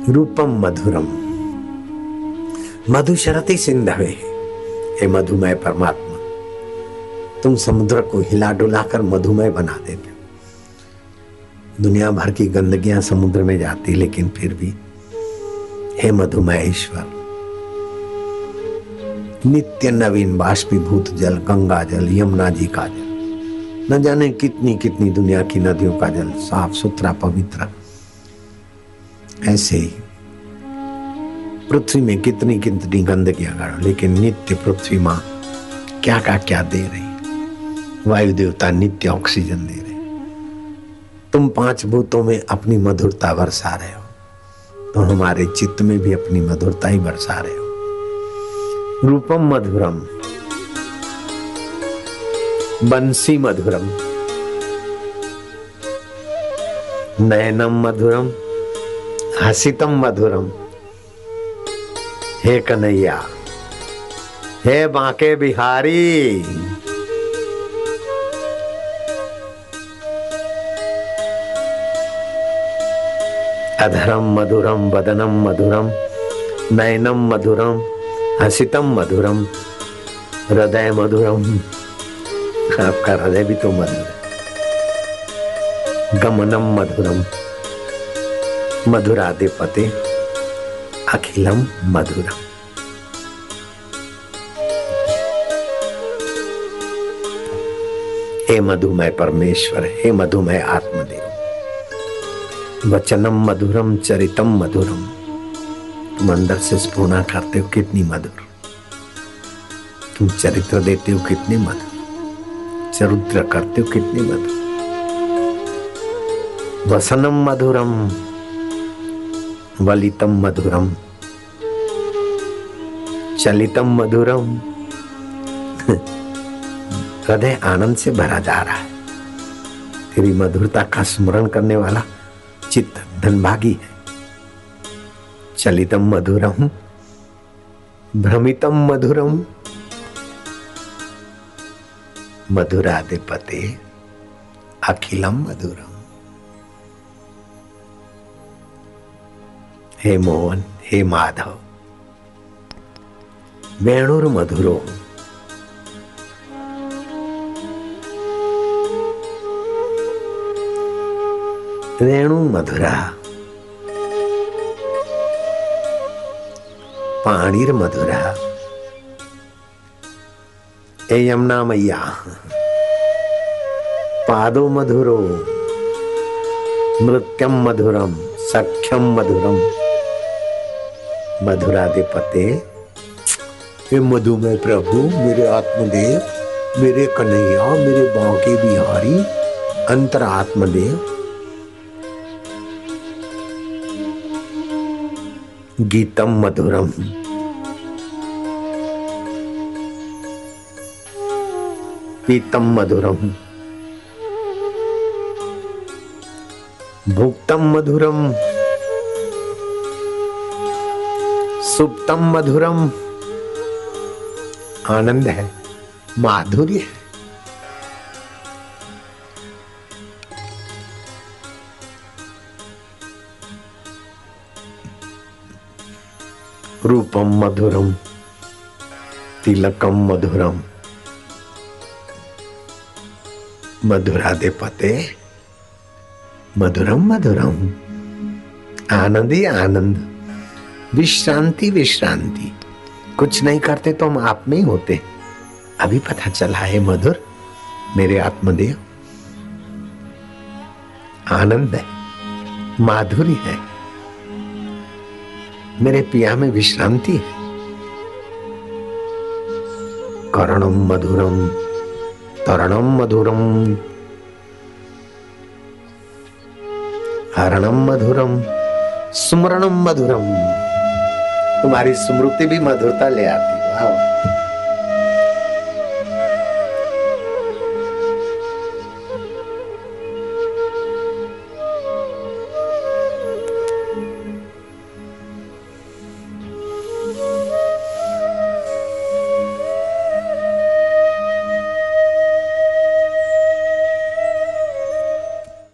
रूपम मधुरम। मधुशरति सिंधवे हे। मधुमय परमात्मा। तुम समुद्र को हिला डुला कर मधुमय बना देते दुनिया भर की गंदगियाँ समुद्र में जाती, लेकिन फिर भी, हे मधुमय ईश्वर नित्य नवीन बाष्पीभूत जल, गंगा जल, यमुना जी का जल। न जाने कितनी कितनी दुनिया की नदियों का जल साफ़ सुथरा, पवित्र। ऐसे ही पृथ्वी में कितनी कितनी गंदगी गाड़ो लेकिन नित्य पृथ्वी माँ क्या का क्या दे रही वायु देवता नित्य ऑक्सीजन दे रहे तुम पाँच भूतों में अपनी मधुरता बरसा रहे हो तो हमारे चित्त में भी अपनी मधुरता ही बरसा रहे हो। रूपम मधुरम। बंसी मधुरम। नयनम मधुरम। हसितम मधुरम। हे कन्हैया, हे बांके बिहारी। अधरम मधुरम, वदनम मधुरम, नयनम मधुरम। हसितम मधुरम, हृदय मधुरम। आपका हृदय भी तो मधुर है। गमनम मधुरम, मधुराधिपते अखिलम मधुरम। हे मधुमय परमेश्वर, हे मधुमय आत्मदेव। वचनम मधुरम चरितम मधुरम। तुम अंदर से स्पूर्णा करते हो, कितनी मधुर। तुम चरित्र देते हो, कितने मधुर। चरित्र करते हो, कितनी मधुर। वसनम मधुरम, वलितम मधुरम, चलितम मधुरम। हृदय आनंद से भरा जा रहा है। तेरी मधुरता का स्मरण करने वाला चित्त धनभागी है। चलितम मधुरम भ्रमितम मधुरम। मधुराधिपते अखिलम मधुरम। हे मोहन, हे माधव, वेणुर मधुरो। वेणु मधुरा। पाणिर मधुरा। ए यमुना मैया पादो मधुरो। नृत्यम मधुरम सख्यम मधुरम मधुरा। मधुराधिपते। हे मधुमय प्रभु, मेरे आत्मदेव, मेरे कन्हैया, मेरे बांके बिहारी अंतर आत्मदेव गीतम मधुरम। पीतम मधुरम। भुक्तम मधुरम। सुप्तम मधुरम। आनंद है माधुर्य है। रूपम मधुरम तिलकम मधुरम। मधुरादे पते। मधुरम मधुरम। आनंद आनंद। विश्रांति विश्रांति। कुछ नहीं करते तो हम आप में ही होते। अभी पता चला है मधुर, मेरे आत्मदेव। आनंद है, माधुरी है। मेरे पिया में विश्रांति है। करणम, मधुरम। तरणम मधुरम। हरणम मधुरम। सुमरणम मधुरम। तुम्हारी स्मृति भी मधुरता ले आती वाह।